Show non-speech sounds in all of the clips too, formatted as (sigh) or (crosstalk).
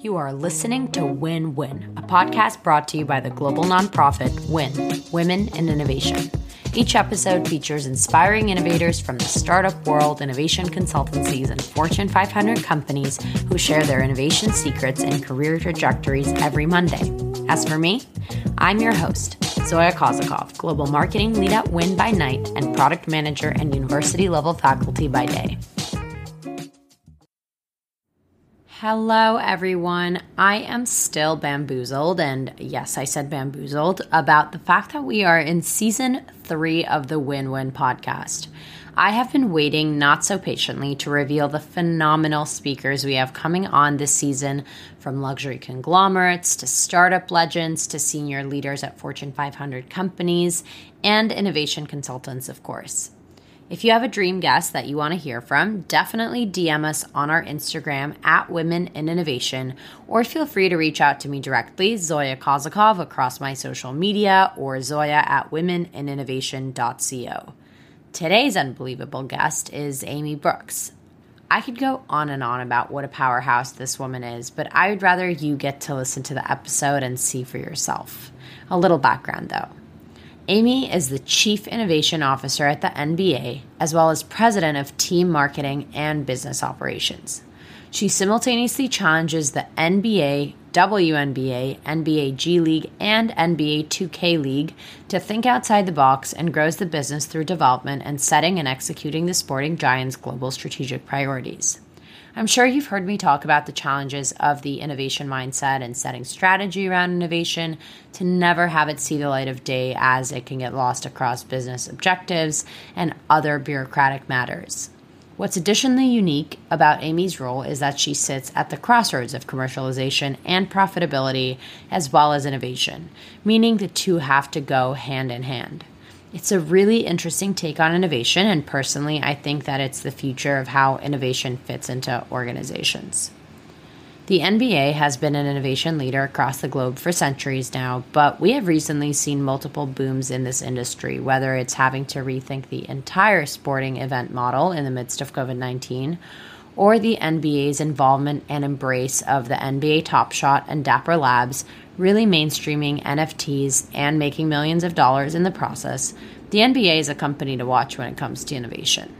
You are listening to Win Win, a podcast brought to you by the global nonprofit WIN, Women in Innovation. Each episode features inspiring innovators from the startup world, innovation consultancies, and Fortune 500 companies who share their innovation secrets and career trajectories every Monday. As for me, I'm your host, Zoya Kozakov, Global Marketing Lead at WIN by night and Product Manager and University level faculty by day. Hello, everyone. I am still bamboozled, and yes, I said bamboozled, about the fact that we are in season three of the Win Win podcast. I have been waiting not so patiently to reveal the phenomenal speakers we have coming on this season from luxury conglomerates to startup legends to senior leaders at Fortune 500 companies and innovation consultants, of course. If you have a dream guest that you want to hear from, definitely DM us on our Instagram at Women in Innovation, or feel free to reach out to me directly, Zoya Kozakov, across my social media, or Zoya at womeninnovation.co. Today's unbelievable guest is Amy Brooks. I could go on and on about what a powerhouse this woman is, but I would rather you get to listen to the episode and see for yourself. A little background though. Amy is the Chief Innovation Officer at the NBA, as well as President of Team Marketing and Business Operations. She simultaneously challenges the NBA, WNBA, NBA G League, and NBA 2K League to think outside the box and grows the business through development and setting and executing the sporting giants' global strategic priorities. I'm sure you've heard me talk about the challenges of the innovation mindset and setting strategy around innovation to never have it see the light of day as it can get lost across business objectives and other bureaucratic matters. What's additionally unique about Amy's role is that she sits at the crossroads of commercialization and profitability as well as innovation, meaning the two have to go hand in hand. It's a really interesting take on innovation, and personally, I think that it's the future of how innovation fits into organizations. The NBA has been an innovation leader across the globe for centuries now, but we have recently seen multiple booms in this industry, whether it's having to rethink the entire sporting event model in the midst of COVID 19 or the NBA's involvement and embrace of the NBA Top Shot and Dapper Labs really mainstreaming NFTs and making millions of dollars in the process, the NBA is a company to watch when it comes to innovation.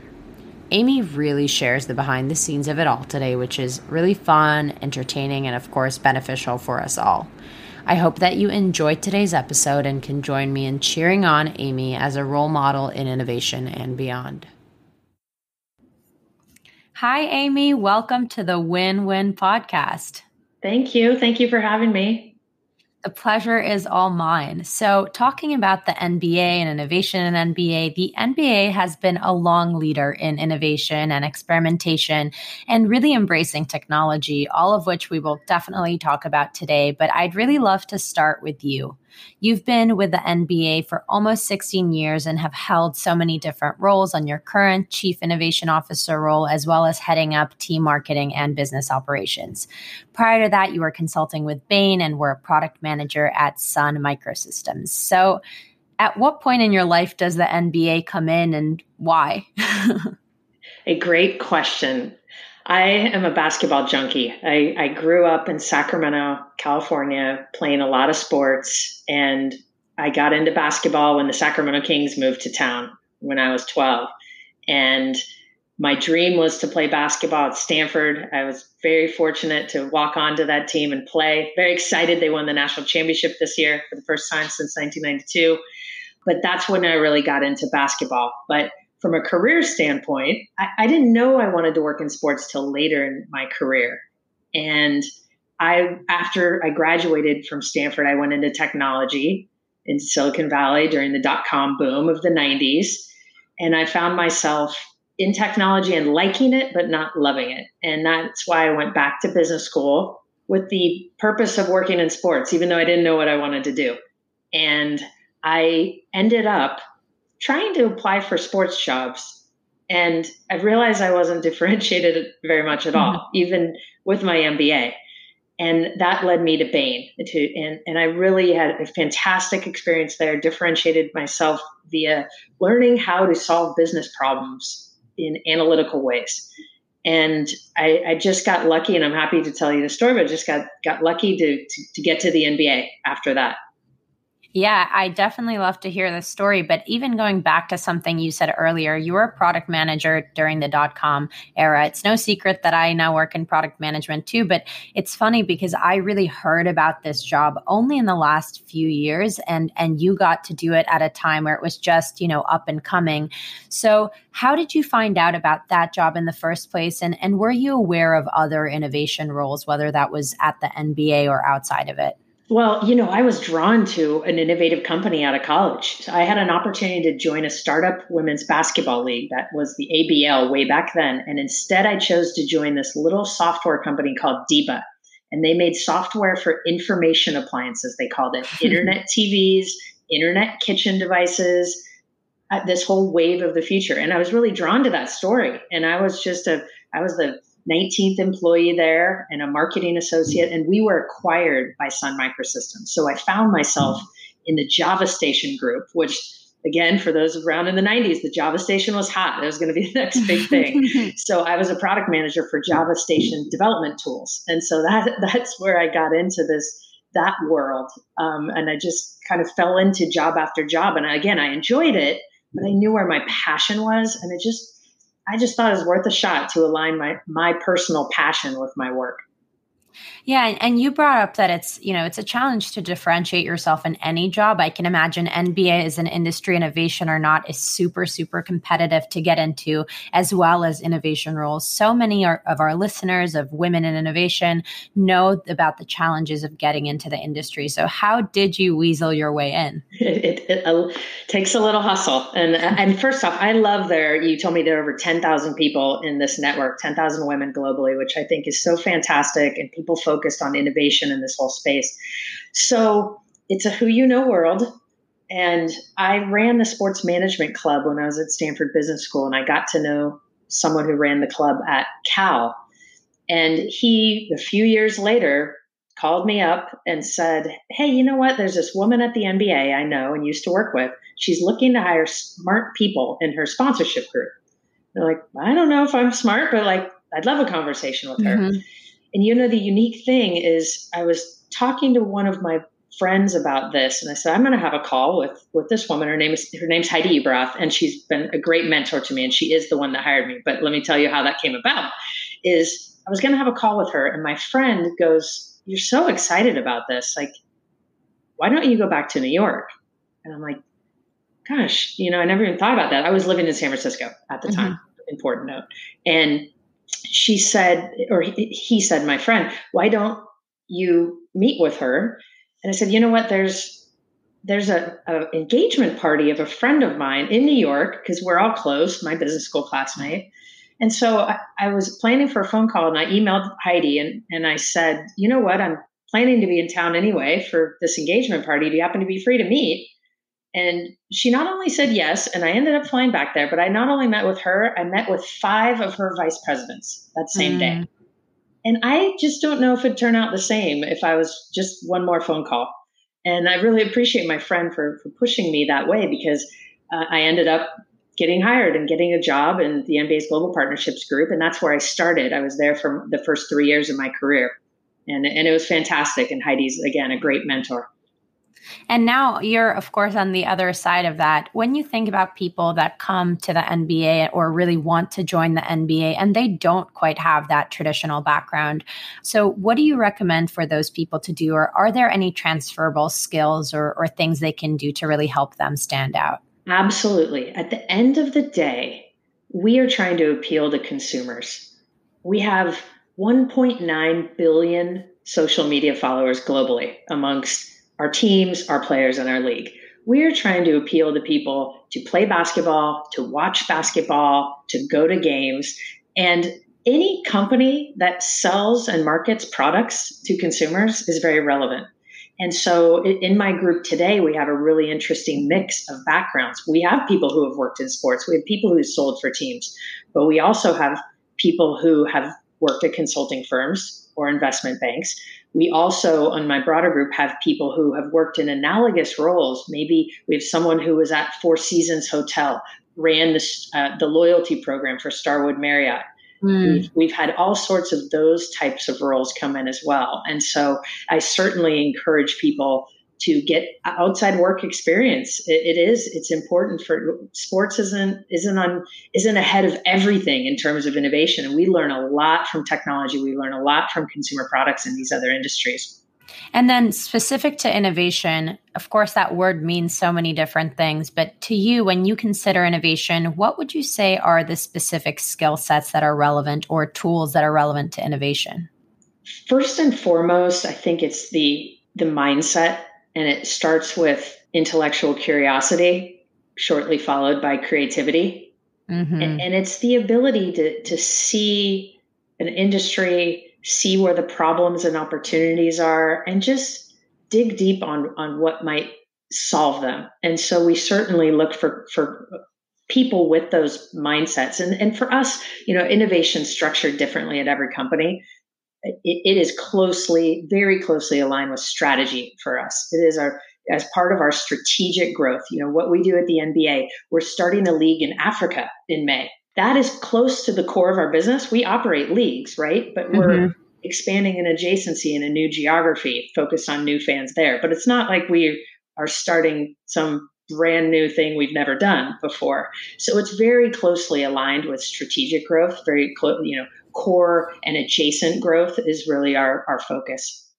Amy really shares the behind the scenes of it all today, which is really fun, entertaining, and of course beneficial for us all. I hope that you enjoyed today's episode and can join me in cheering on Amy as a role model in innovation and beyond. Hi, Amy. Welcome to the Win Win podcast. Thank you. Thank you for having me. The pleasure is all mine. So, talking about the NBA and innovation in NBA, the NBA has been a long leader in innovation and experimentation and really embracing technology, all of which we will definitely talk about today. But I'd really love to start with you. You've been with the NBA for almost 16 years and have held so many different roles on your current Chief Innovation Officer role, as well as heading up team marketing and business operations. Prior to that, you were consulting with Bain and were a product manager at Sun Microsystems. So, at what point in your life does the NBA come in and why? (laughs) a great question. I am a basketball junkie. I, I grew up in Sacramento, California, playing a lot of sports, and I got into basketball when the Sacramento Kings moved to town when I was 12. And my dream was to play basketball at Stanford. I was very fortunate to walk onto that team and play. Very excited they won the national championship this year for the first time since 1992. But that's when I really got into basketball. But from a career standpoint, I, I didn't know I wanted to work in sports till later in my career. And I, after I graduated from Stanford, I went into technology in Silicon Valley during the dot com boom of the 90s. And I found myself in technology and liking it, but not loving it. And that's why I went back to business school with the purpose of working in sports, even though I didn't know what I wanted to do. And I ended up trying to apply for sports jobs. And I realized I wasn't (laughs) differentiated very much at all, mm-hmm. even with my MBA. And that led me to Bain. To, and, and I really had a fantastic experience there, differentiated myself via learning how to solve business problems in analytical ways. And I, I, just got lucky, and I'm happy to tell you the story, but I just got, got lucky to, to, to get to the NBA after that. Yeah, I definitely love to hear the story. But even going back to something you said earlier, you were a product manager during the dot com era. It's no secret that I now work in product management too. But it's funny because I really heard about this job only in the last few years, and and you got to do it at a time where it was just you know up and coming. So how did you find out about that job in the first place? And and were you aware of other innovation roles, whether that was at the NBA or outside of it? Well, you know, I was drawn to an innovative company out of college. I had an opportunity to join a startup women's basketball league that was the ABL way back then. And instead, I chose to join this little software company called Diba. And they made software for information appliances, they called it (laughs) internet TVs, internet kitchen devices, uh, this whole wave of the future. And I was really drawn to that story. And I was just a, I was the 19th employee there and a marketing associate, and we were acquired by Sun Microsystems. So I found myself in the JavaStation group, which again, for those around in the 90s, the JavaStation was hot. It was going to be (laughs) the next big thing. (laughs) so I was a product manager for JavaStation development tools. And so that (laughs) that's where I got into this that world. Um, and I just kind of fell into job after job. And again, I enjoyed it, but I knew where my passion was. And it just I just thought it was worth a shot to align my my personal passion with my work. Yeah, and you brought up that it's you know it's a challenge to differentiate yourself in any job. I can imagine NBA is an industry innovation or not is super super competitive to get into, as well as innovation roles. So many of our listeners of women in innovation know about the challenges of getting into the industry. So how did you weasel your way in? It, it, it uh, takes a little hustle, and and first off, I love there. You told me there are over ten thousand people in this network, ten thousand women globally, which I think is so fantastic, and people focused on innovation in this whole space. So it's a who you know world. And I ran the sports management club when I was at Stanford Business School, and I got to know someone who ran the club at Cal. And he, a few years later, called me up and said, Hey, you know what? There's this woman at the NBA I know and used to work with. She's looking to hire smart people in her sponsorship group. They're like, I don't know if I'm smart, but like, I'd love a conversation with her. Mm-hmm. And you know, the unique thing is, I was talking to one of my friends about this, and I said, I'm going to have a call with with this woman. Her name is her name's Heidi Ueberroth, and she's been a great mentor to me, and she is the one that hired me. But let me tell you how that came about. Is I was going to have a call with her, and my friend goes, "You're so excited about this, like." Why don't you go back to New York? And I'm like, gosh, you know, I never even thought about that. I was living in San Francisco at the mm-hmm. time, important note. And she said, or he said, my friend, why don't you meet with her? And I said, you know what? There's there's a, a engagement party of a friend of mine in New York because we're all close, my business school classmate. And so I, I, was planning for a phone call and I emailed Heidi and, and I said, you know what? I'm planning to be in town anyway for this engagement party. Do you happen to be free to meet? And she not only said yes, and I ended up flying back there, but I not only met with her, I met with five of her vice presidents that same mm. day. And I just don't know if it'd turn out the same if I was just one more phone call. And I really appreciate my friend for, for pushing me that way because uh, I ended up getting hired and getting a job in the NBA's Global Partnerships Group. And that's where I started. I was there for the first three years of my career. And, and it was fantastic. And Heidi's, again, a great mentor. And now you're, of course, on the other side of that. When you think about people that come to the NBA or really want to join the NBA and they don't quite have that traditional background, so what do you recommend for those people to do? Or are there any transferable skills or, or things they can do to really help them stand out? Absolutely. At the end of the day, we are trying to appeal to consumers. We have 1.9 billion social media followers globally amongst our teams, our players, and our league. We're trying to appeal to people to play basketball, to watch basketball, to go to games. And any company that sells and markets products to consumers is very relevant. And so in my group today, we have a really interesting mix of backgrounds. We have people who have worked in sports, we have people who sold for teams, but we also have people who have worked at consulting firms or investment banks. We also, on my broader group, have people who have worked in analogous roles. Maybe we have someone who was at Four Seasons Hotel, ran the, uh, the loyalty program for Starwood Marriott. Mm. We've, we've had all sorts of those types of roles come in as well. And so I certainly encourage people to get outside work experience. It, it is it's important for sports isn't isn't on isn't ahead of everything in terms of innovation, and we learn a lot from technology. We learn a lot from consumer products in these other industries. And then specific to innovation, of course, that word means so many different things. But to you, when you consider innovation, what would you say are the specific skill sets that are relevant or tools that are relevant to innovation? First and foremost, I think it's the the mindset, and it starts with intellectual curiosity, shortly followed by creativity. Mm-hmm. And, and it's the ability to to see an industry see where the problems and opportunities are, and just dig deep on on what might solve them. And so we certainly look for for people with those mindsets. And and for us, you know, innovation structured differently at every company. It, it is closely, very closely aligned with strategy for us. It is our as part of our strategic growth. You know, what we do at the NBA, we're starting a league in Africa in May that is close to the core of our business. We operate leagues, right? But we're mm-hmm. expanding an adjacency in a new geography, focused on new fans there. But it's not like we are starting some brand new thing we've never done before. So it's very closely aligned with strategic growth, very close, you know, core and adjacent growth is really our, our focus.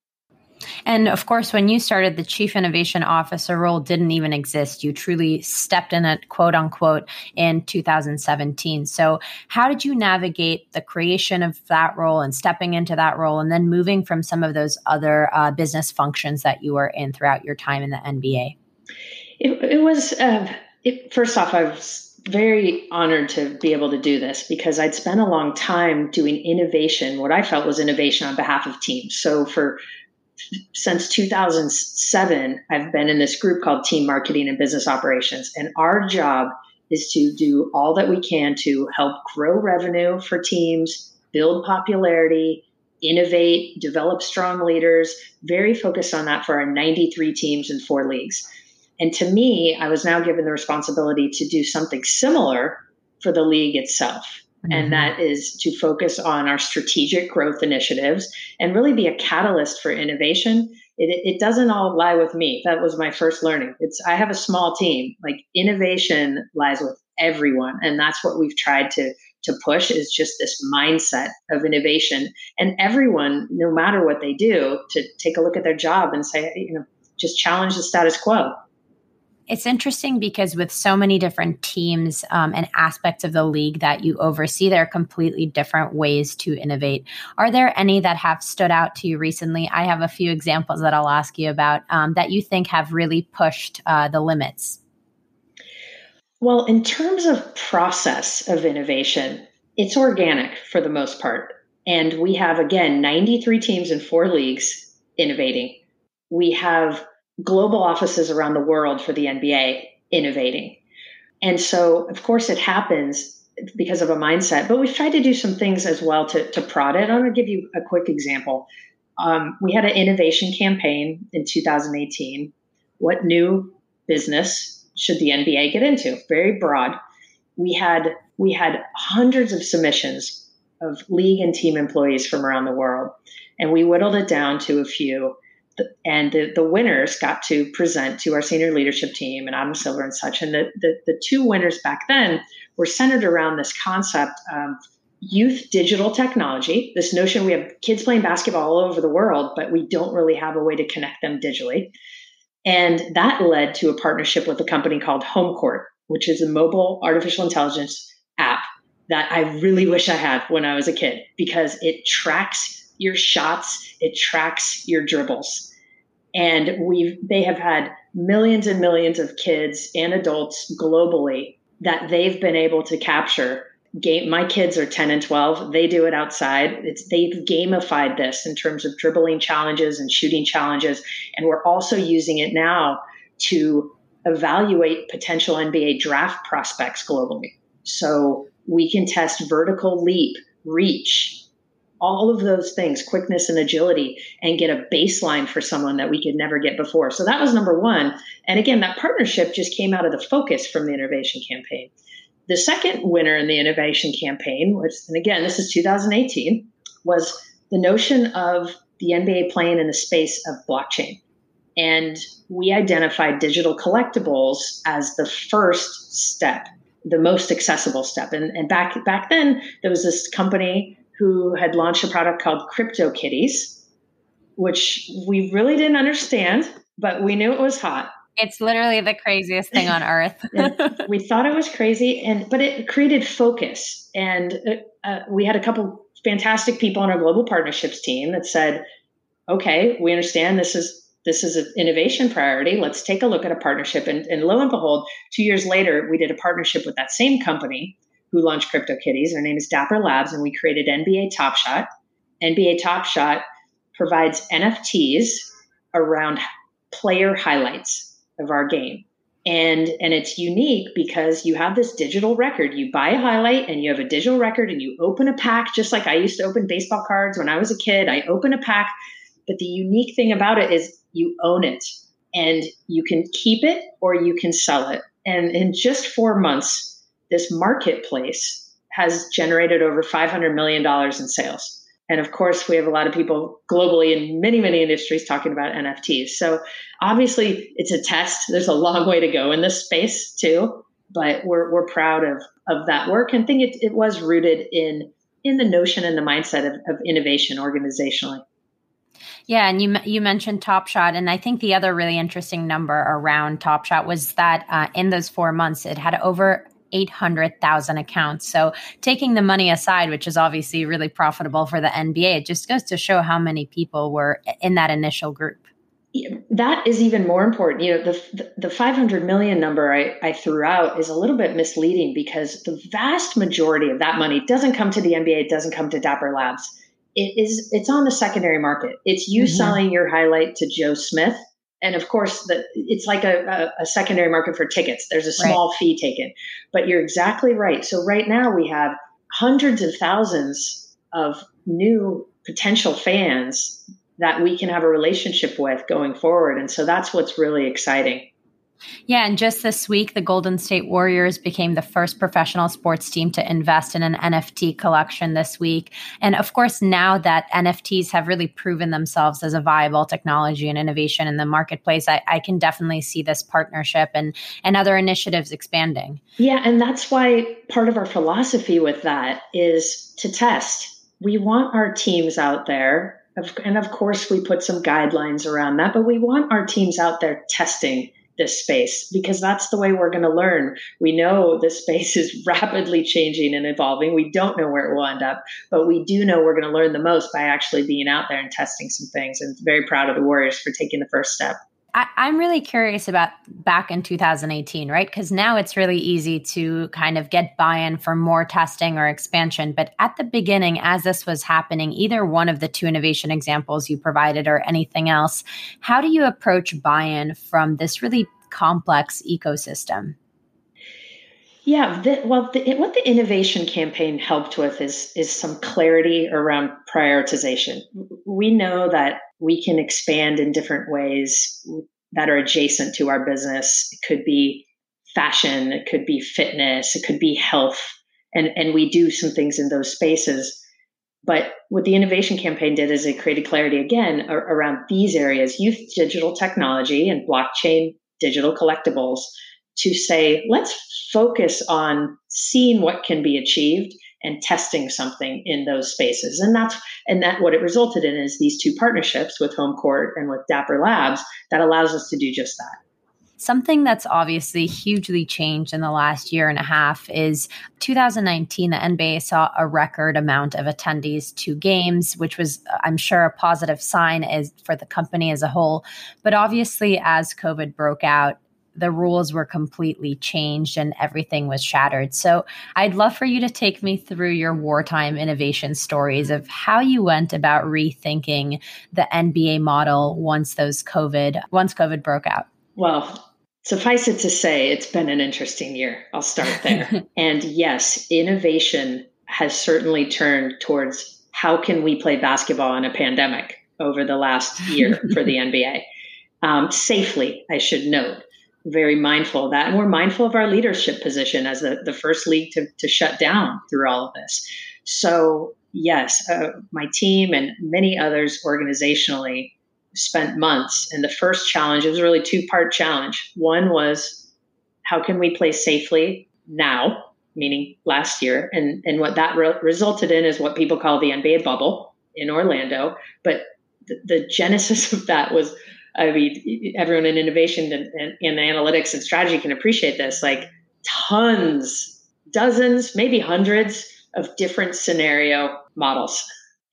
And of course, when you started, the chief innovation officer role didn't even exist. You truly stepped in it, quote unquote, in 2017. So, how did you navigate the creation of that role and stepping into that role and then moving from some of those other uh, business functions that you were in throughout your time in the NBA? It, it was, uh, it, first off, I was very honored to be able to do this because I'd spent a long time doing innovation, what I felt was innovation on behalf of teams. So for since 2007, I've been in this group called Team Marketing and Business Operations. And our job is to do all that we can to help grow revenue for teams, build popularity, innovate, develop strong leaders, very focused on that for our 93 teams and four leagues. And to me, I was now given the responsibility to do something similar for the league itself. Mm-hmm. And that is to focus on our strategic growth initiatives and really be a catalyst for innovation. It, it doesn't all lie with me. That was my first learning. It's I have a small team. Like innovation lies with everyone, and that's what we've tried to to push is just this mindset of innovation. And everyone, no matter what they do, to take a look at their job and say, you know, just challenge the status quo. It's interesting because with so many different teams um, and aspects of the league that you oversee, there are completely different ways to innovate. Are there any that have stood out to you recently? I have a few examples that I'll ask you about um, that you think have really pushed uh, the limits. Well, in terms of process of innovation, it's organic for the most part. And we have, again, 93 teams in four leagues innovating. We have global offices around the world for the NBA innovating. And so, of course, it happens because of a mindset, but we've tried to do some things as well to, to prod it. I'm going to give you a quick example. Um, we had an innovation campaign in 2018. What new business should the NBA get into? Very broad. We had we had hundreds of submissions of league and team employees from around the world, and we whittled it down to a few and the, the winners got to present to our senior leadership team and Adam Silver and such. And the, the, the two winners back then were centered around this concept of youth digital technology, this notion we have kids playing basketball all over the world, but we don't really have a way to connect them digitally. And that led to a partnership with a company called HomeCourt, which is a mobile artificial intelligence app that I really wish I had when I was a kid because it tracks your shots, it tracks your dribbles and we've they have had millions and millions of kids and adults globally that they've been able to capture. Game my kids are 10 and 12 they do it outside. It's they've gamified this in terms of dribbling challenges and shooting challenges. And we're also using it now to evaluate potential nba draft prospects globally. So we can test vertical leap reach all of those things, quickness and agility, and get a baseline for someone that we could never get before. So that was number one. And again, that partnership just came out of the focus from the innovation campaign. The second winner in the innovation campaign was, and again, this is 2018, was the notion of the NBA playing in the space of blockchain. And we identified digital collectibles as the first step, the most accessible step. And, and back back then, there was this company who had launched a product called CryptoKitties, which we really didn't understand, but we knew it was hot. It's literally the craziest thing on earth. (laughs) we thought it was crazy, and but it created focus. And uh, uh, we had a couple fantastic people on our global partnerships team that said, "Okay, we understand this is this is an innovation priority. Let's take a look at a partnership." And, and lo and behold, two years later, we did a partnership with that same company who launched CryptoKitties. Their name is Dapper Labs, and we created NBA Top Shot. NBA Top Shot provides NFTs around player highlights of our game. And and it's unique because you have this digital record. You buy a highlight and you have a digital record and you open a pack just like I used to open baseball cards when I was a kid. I open a pack, but the unique thing about it is you own it and you can keep it or you can sell it. And in just 4 months, this marketplace has generated over $500 million in sales. And of course, we have a lot of people globally in many, many industries talking about NFTs. So obviously, it's a test. There's a long way to go in this space too, but we're, we're proud of, of that work and think it, it was rooted in in the notion and the mindset of, of innovation organizationally. Yeah, and you you mentioned Top Shot, and I think the other really interesting number around Top Shot was that uh, in those four months, it had over 800,000 accounts. So taking the money aside, which is obviously really profitable for the NBA, it just goes to show how many people were in that initial group. That is even more important. You know, the the 500 million number I, I threw out is a little bit misleading because the vast majority of that money doesn't come to the NBA, it doesn't come to Dapper Labs. It is it's on the secondary market. It's you mm-hmm. selling your highlight to Joe Smith and of course the, it's like a, a, a, secondary market for tickets. There's a small right. fee taken. But you're exactly right. So right now we have hundreds of thousands of new potential fans that we can have a relationship with going forward. And so that's what's really exciting yeah, and just this week, the Golden State Warriors became the first professional sports team to invest in an NFT collection this week. And of course, now that NFTs have really proven themselves as a viable technology and innovation in the marketplace, I, I can definitely see this partnership and, and other initiatives expanding. Yeah, and that's why part of our philosophy with that is to test. We want our teams out there, and of course, we put some guidelines around that, but we want our teams out there testing this space because that's the way we're going to learn. We know this space is (laughs) rapidly changing and evolving. We don't know where it will end up, but we do know we're going to learn the most by actually being out there and testing some things. And very proud of the Warriors for taking the first step. I, am really curious about back in 2018, right? Because now it's really easy to kind of get buy in for more testing or expansion. But at the beginning, as this was happening, either one of the two innovation examples you provided or anything else, how do you approach buy in from this really complex ecosystem? Yeah, the, well, the, what the innovation campaign helped with is is some clarity around prioritization. We know that we can expand in different ways that are adjacent to our business. It could be fashion, it could be fitness, it could be health, and and we do some things in those spaces. But what the innovation campaign did is it created clarity again around these areas: youth digital technology and blockchain digital collectibles to say, let's focus on seeing what can be achieved and testing something in those spaces. And that's and that what it resulted in is these two partnerships with HomeCourt and with Dapper Labs that allows us to do just that. Something that's obviously hugely changed in the last year and a half is 2019, the NBA saw a record amount of attendees to games, which was, I'm sure, a positive sign as, for the company as a whole. But obviously, as COVID broke out, the rules were completely changed and everything was shattered. So I'd love for you to take me through your wartime innovation stories of how you went about rethinking the NBA model once those COVID once COVID broke out. Well, suffice it to say, it's been an interesting year. I'll start there. (laughs) and yes, innovation has certainly turned towards how can we play basketball in a pandemic over the last year for the NBA. (laughs) Um, safely, I should note. Very mindful of that. And we're mindful of our leadership position as the, the first league to, to shut down through all of this. So, yes, uh, my team and many others organizationally spent months. And the first challenge, was really two part challenge. One was how can we play safely now, meaning last year? And, and what that re- resulted in is what people call the NBA bubble in Orlando. But the, the genesis of that was I mean, everyone in innovation and, and, and, analytics and strategy can appreciate this. Like tons, dozens, maybe hundreds of different scenario models.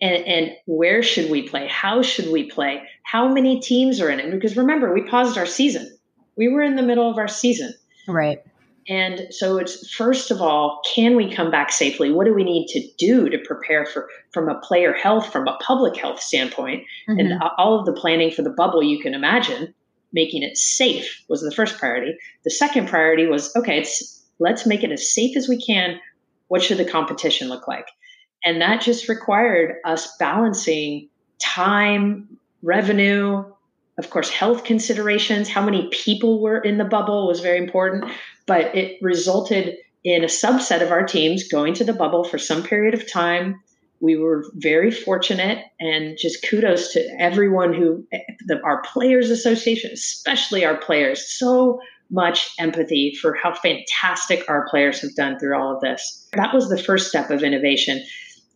And, and where should we play? How should we play? How many teams are in it? Because remember, we paused our season. We were in the middle of our season. Right. And so it's first of all, can we come back safely? What do we need to do to prepare for from a player health, from a public health standpoint, mm-hmm. and all of the planning for the bubble you can imagine, making it safe was the first priority. The second priority was okay, it's let's make it as safe as we can. What should the competition look like? And that just required us balancing time, revenue, of course, health considerations, how many people were in the bubble was very important, but it resulted in a subset of our teams going to the bubble for some period of time. We were very fortunate, and just kudos to everyone who, the, our Players Association, especially our players, so much empathy for how fantastic our players have done through all of this. That was the first step of innovation.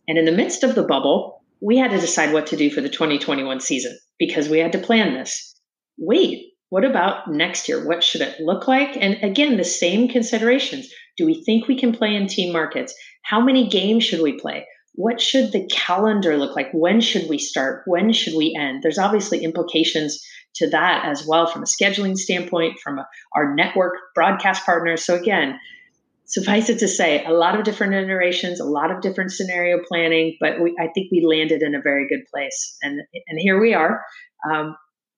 And in the midst of the bubble, we had to decide what to do for the 2021 season because we had to plan this. Wait, what about next year? What should it look like? And again, the same considerations. Do we think we can play in team markets? How many games should we play? What should the calendar look like? When should we start? When should we end? There's obviously implications to that as well from a scheduling standpoint, from a, our network broadcast partners. So, again, suffice it to say, a lot of different iterations, a lot of different scenario planning, but we, I think we landed in a very good place. And, and here we are. Um,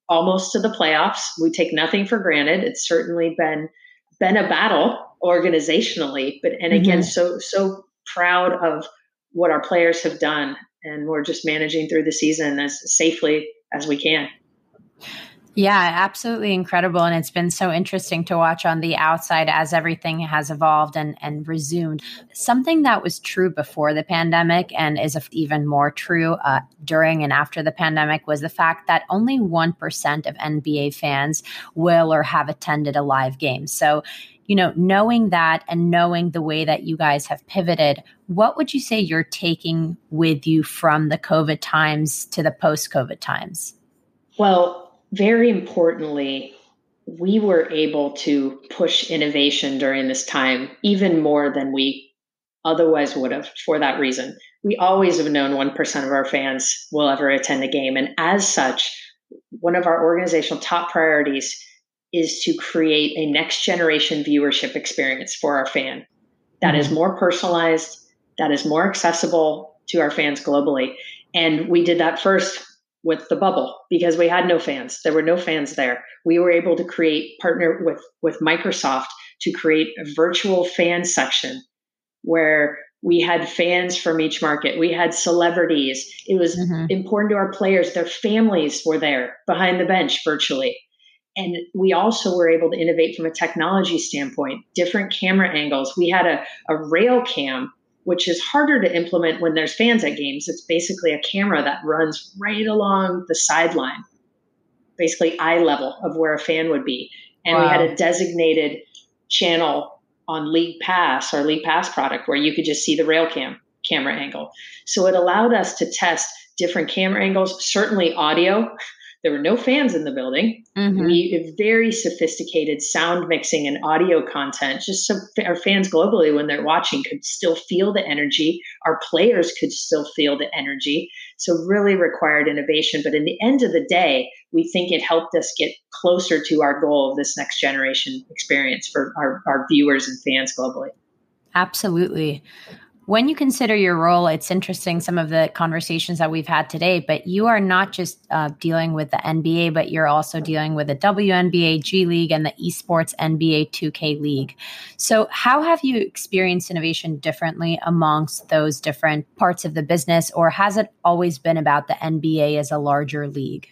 almost to the playoffs. We take nothing for granted. It's certainly been been a battle organizationally, but and again, mm-hmm. so so proud of what our players have done, and we're just managing through the season as safely as we can. Yeah, absolutely incredible. And it's been so interesting to watch on the outside as everything has evolved and, and resumed. Something that was true before the pandemic and is even more true uh, during and after the pandemic was the fact that only 1% of NBA fans will or have attended a live game. So, you know, knowing that and knowing the way that you guys have pivoted, what would you say you're taking with you from the COVID times to the post COVID times? Well, very importantly, we were able to push innovation during this time even more than we otherwise would have for that reason. We always have known 1% of our fans will ever attend a game. And as such, one of our organizational top priorities is to create a next generation viewership experience for our fan that mm-hmm. more personalized, that is more accessible to our fans globally. And we did that first with the bubble because we had no fans. There were no fans there. We were able to create partner with with Microsoft to create a virtual fan section where we had fans from each market. We had celebrities. It was mm-hmm. important to our players. Their families were there behind the bench virtually. And we also were able to innovate from a technology standpoint, different camera angles. We had a, a rail cam which is harder to implement when there's fans at games. It's basically a camera that runs right along the sideline, basically eye level of where a fan would be. And wow. we had a designated channel on League Pass, our League Pass product, where you could just see the rail cam camera angle. So it allowed us to test different camera angles, certainly audio. There were no fans in the building. Mm-hmm. We very sophisticated sound mixing and audio content, just so our fans globally, when they're watching, could still feel the energy. Our players could still feel the energy. So really required innovation. But in the end of the day, we think it helped us get closer to our goal of this next generation experience for our, our viewers and fans globally. Absolutely. When you consider your role, it's interesting some of the conversations that we've had today, but you are not just uh, dealing with the NBA, but you're also dealing with the WNBA, G League, and the Esports NBA 2K League. So, how have you experienced innovation differently amongst those different parts of the business, or has it always been about the NBA as a larger league?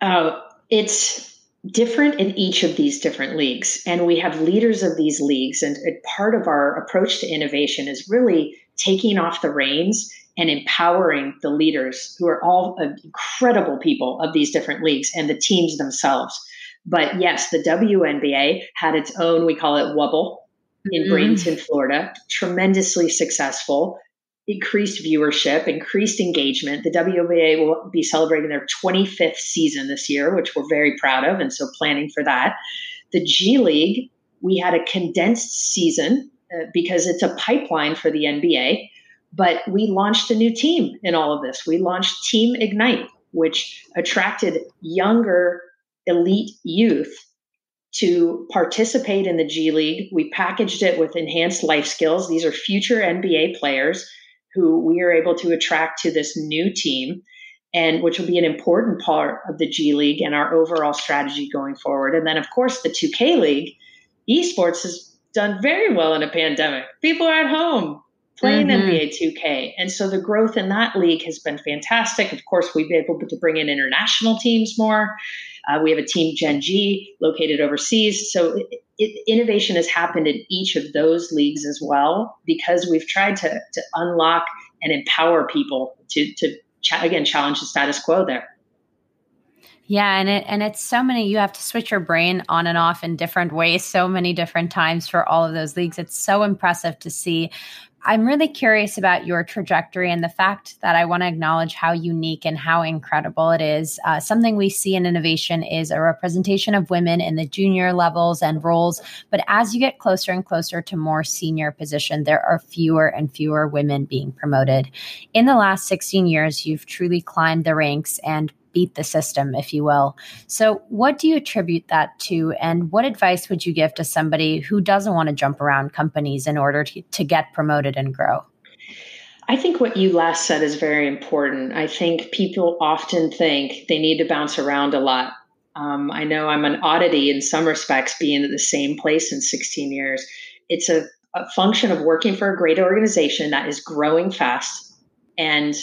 Oh, it's different in each of these different leagues. And we have leaders of these leagues. And part of our approach to innovation is really taking off the reins and empowering the leaders who are all incredible people of these different leagues and the teams themselves. But yes, the WNBA had its own, we call it Wubble in mm-hmm. Bradenton, Florida, tremendously successful, increased viewership, increased engagement. The WNBA will be celebrating their 25th season this year, which we're very proud of, and so planning for that. The G League, we had a condensed season uh, because it's a pipeline for the NBA but we launched a new team in all of this. We launched Team Ignite, which attracted younger elite youth to participate in the G League. We packaged it with enhanced life skills. These are future NBA players who we are able to attract to this new team and which will be an important part of the G League and our overall strategy going forward. And then of course the 2K League, esports has done very well in a pandemic. People are at home playing mm-hmm. NBA 2K. And so the growth in that league has been fantastic. Of course, we've been able to bring in international teams more. Uh, we have a team Gen G located overseas. So it, it, innovation has happened in each of those leagues as well because we've tried to, to unlock and empower people to, to ch- again, challenge the status quo there. Yeah, and it and it's so many you have to switch your brain on and off in different ways so many different times for all of those leagues. It's so impressive to see I'm really curious about your trajectory and the fact that I want to acknowledge how unique and how incredible it is. Uh, something we see in innovation is a representation of women in the junior levels and roles. But as you get closer and closer to more senior position, there are fewer and fewer women being promoted. In the last 16 years, you've truly climbed the ranks and beat the system, if you will. So, what do you attribute that to? And what advice would you give to somebody who doesn't want to jump around companies in order to, to get promoted and grow? I think what you last said is very important. I think people often think they need to bounce around a lot. Um, I know I'm an oddity in some respects, being at the same place in 16 years. It's a, a function of working for a great organization that is growing fast and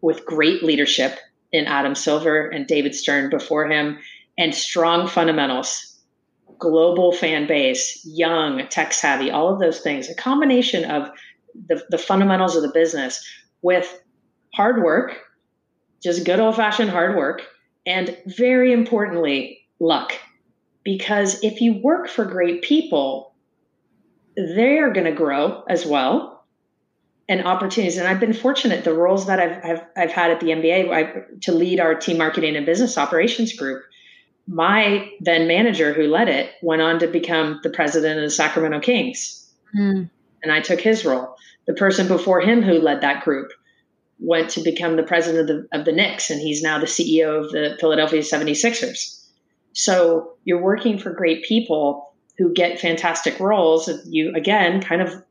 with great leadership in Adam Silver and David Stern before him, and strong fundamentals, global fan base, young, tech savvy, all of those things, a combination of the, the fundamentals of the business with hard work, just good old fashioned hard work, and very importantly, luck. Because if you work for great people, they are going to grow as well and opportunities. And I've been fortunate the roles that I've I've, I've had at the NBA I, to lead our team marketing and business operations group. My then manager who led it went on to become the president of the Sacramento Kings, mm. and I took his role. The person before him who led that group went to become the president of the, of the Knicks, and he's now the CEO of the Philadelphia 76ers. So you're working for great people who get fantastic roles. You again kind of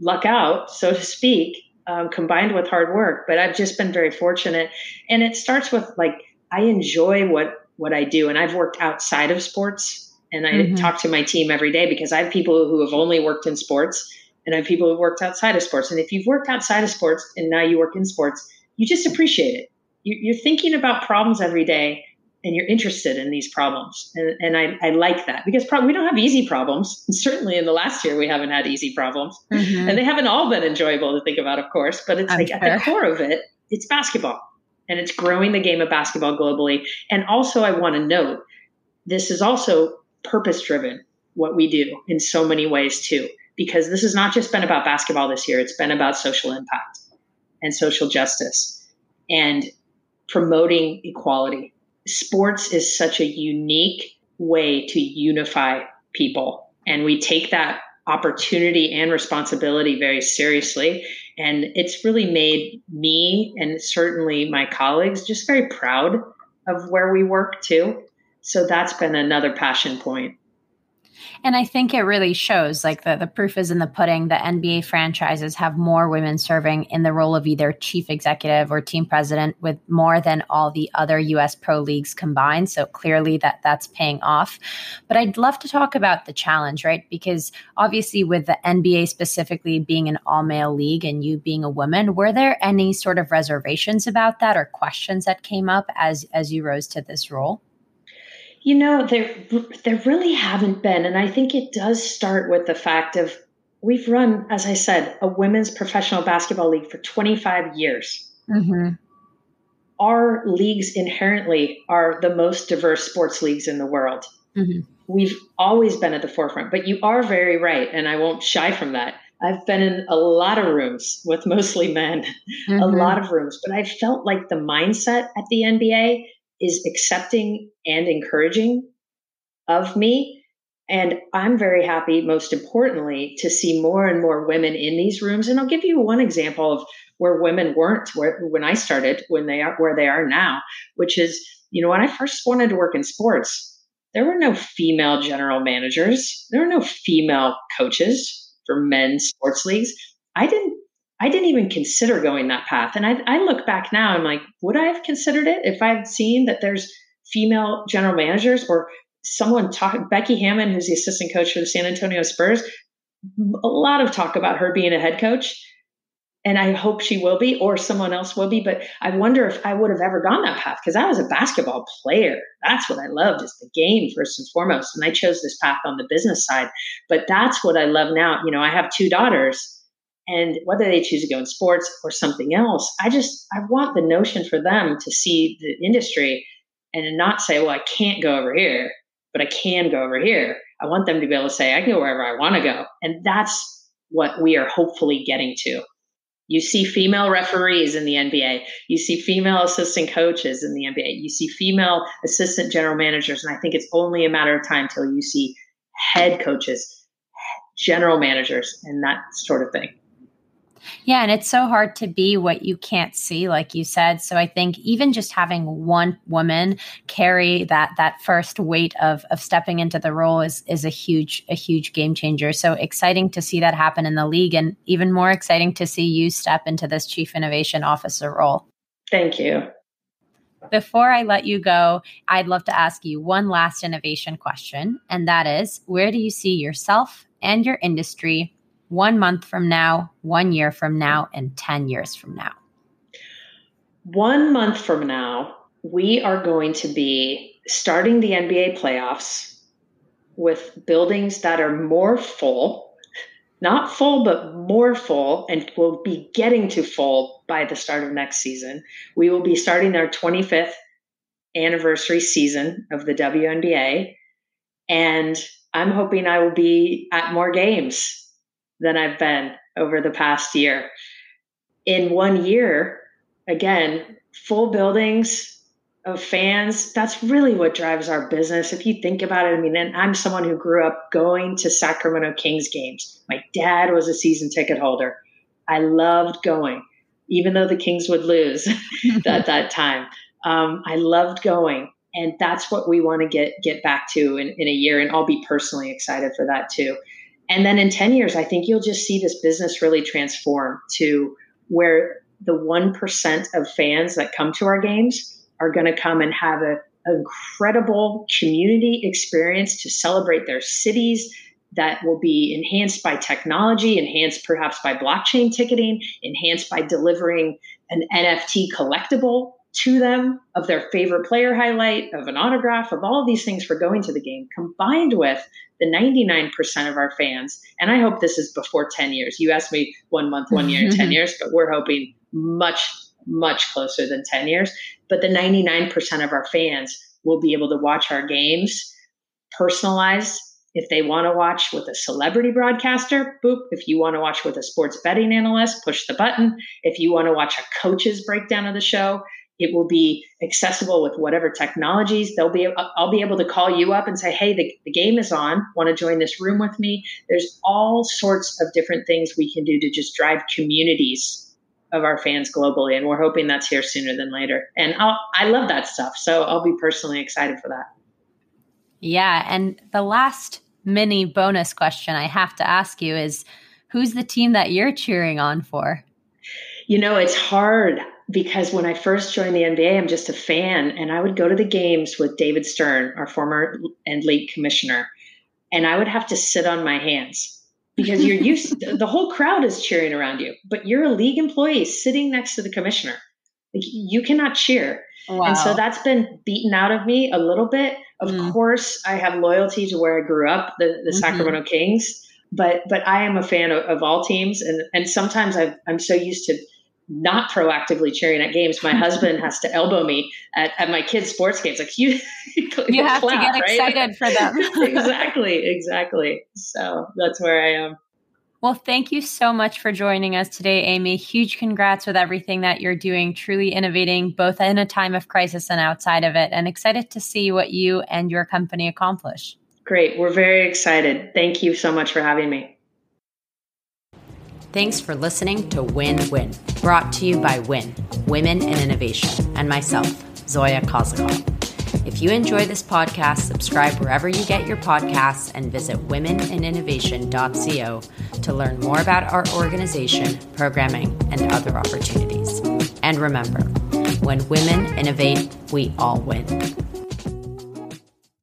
luck out, so to speak, um, combined with hard work. But I've just been very fortunate, and it starts with like I enjoy what what I do, and I've worked outside of sports, and I mm-hmm. talk to my team every day because I have people who have only worked in sports, and I have people who worked outside of sports. And if you've worked outside of sports and now you work in sports, you just appreciate it. You, you're thinking about problems every day and you're interested in these problems. And, and I, I, like that because pro- we don't have easy problems. And (laughs) certainly in the last year, we haven't had easy problems. Mm-hmm. And they haven't all been enjoyable to think about, of course, but it's I'm like sure. at the core of it, it's basketball and it's growing the game of basketball globally. And also, I want to note this is also purpose driven, what we do in so many ways too, because this has not just been about basketball this year, it's been about social impact and social justice and promoting equality sports is such a unique way to unify people. And we take that opportunity and responsibility very seriously. And it's really made me and certainly my colleagues just very proud of where we work too. So that's been another passion point. And I think it really shows like the, the proof is in the pudding. The NBA franchises have more women serving in the role of either chief executive or team president with more than all the other US pro leagues combined. So clearly that that's paying off. But I'd love to talk about the challenge, right? Because obviously with the NBA specifically being an all male league and you being a woman, were there any sort of reservations about that or questions that came up as as you rose to this role? You know, there there really haven't been, and I think it does start with the fact of we've run, as I said, a women's professional basketball league for 25 years. Mm-hmm. Our leagues inherently are the most diverse sports leagues in the world. Mm-hmm. We've always been at the forefront, but you are very right, and I won't shy from that. I've been in a lot of rooms with mostly men, (laughs) mm-hmm. a lot of rooms, but I felt like the mindset at the NBA is accepting and encouraging of me. And I'm very happy, most importantly, to see more and more women in these rooms. And I'll give you one example of where women weren't where, when I started, when they are where they are now, which is, you know, when I first wanted to work in sports, there were no female general managers, there were no female coaches for men's sports leagues. I didn't I didn't even consider going that path. And I, I look back now, I'm like, would I have considered it if I had seen that there's female general managers or someone talk Becky Hammon, who's the assistant coach for the San Antonio Spurs, a lot of talk about her being a head coach. And I hope she will be, or someone else will be. But I wonder if I would have ever gone that path because I was a basketball player. That's what I loved is the game first and foremost. And I chose this path on the business side. But that's what I love now. You know, I have two daughters and whether they choose to go in sports or something else, I just I want the notion for them to see the industry and not say, well, I can't go over here, but I can go over here. I want them to be able to say, I can go wherever I want to go. And that's what we are hopefully getting to. You see female referees in the NBA. You see female assistant coaches in the NBA. You see female assistant general managers. And I think it's only a matter of time till you see head coaches, general managers, and that sort of thing. Yeah, and it's so hard to be what you can't see, like you said. So I think even just having one woman carry that that first weight of of stepping into the role is is a huge a huge game changer. So exciting to see that happen in the league, and even more exciting to see you step into this chief innovation officer role. Thank you. Before I let you go, I'd love to ask you one last innovation question, and that is where do you see yourself and your industry one month from now, one year from now, and 10 years from now? One month from now, we are going to be starting the NBA playoffs with buildings that are more full, not full, but more full, and will be getting to full by the start of next season. We will be starting our 25th anniversary season of the WNBA. And I'm hoping I will be at more games than I've been over the past year. In one year, again, full buildings of fans, that's really what drives our business. If you think about it, I mean, I'm someone who grew up going to Sacramento Kings games. My dad was a season ticket holder. I loved going, even though the Kings would lose (laughs) at that time. Um, I loved going. And that's what we want to get get back to in, in a year. And I'll be personally excited for that too. And then in 10 years, I think you'll just see this business really transform to where the 1% of fans that come to our games are going to come and have an incredible community experience to celebrate their cities that will be enhanced by technology, enhanced perhaps by blockchain ticketing, enhanced by delivering an NFT collectible to them of their favorite player highlight, of an autograph, of all of these things for going to the game, combined with the 99% of our fans. And I hope this is before 10 years. You asked me one month, one year, 10 (laughs) years, but we're hoping much, much closer than 10 years. But the 99% of our fans will be able to watch our games personalized. If they want to watch with a celebrity broadcaster, boop. If you want to watch with a sports betting analyst, push the button. If you want to watch a coach's breakdown of the show, it will be accessible with whatever technologies. They'll be I'll be able to call you up and say, "Hey, the, the game is on. Want to join this room with me?" There's all sorts of different things we can do to just drive communities of our fans globally, and we're hoping that's here sooner than later. And I'll, I love that stuff, so I'll be personally excited for that. Yeah, and the last mini bonus question I have to ask you is, who's the team that you're cheering on for? You know, it's hard because when I first joined the NBA, I'm just a fan, and I would go to the games with David Stern, our former and late commissioner, and I would have to sit on my hands because you're (laughs) used. the whole crowd is cheering around you, but you're a league employee sitting next to the commissioner. you cannot cheer. Wow. And so that's been beaten out of me a little bit. Of mm. course, I have loyalty to where I grew up, the, the mm-hmm. Sacramento Kings, but but I am a fan of, of all teams, and and sometimes i am so used to not proactively cheering at games. My husband has to elbow me at, at my kids' sports games. Like you, (laughs) you have clap, to get right? excited for them. (laughs) exactly, exactly. So that's where I am. Well, thank you so much for joining us today, Amy. Huge congrats with everything that you're doing, truly innovating both in a time of crisis and outside of it, and excited to see what you and your company accomplish. Great. We're very excited. Thank you so much for having me. Thanks for listening to Win Win, brought to you by Win, Women in Innovation, and myself, Zoya Kozakov. If you enjoy this podcast, subscribe wherever you get your podcasts and visit womeninnovation.co to learn more about our organization, programming, and other opportunities. And remember, when women innovate, we all win.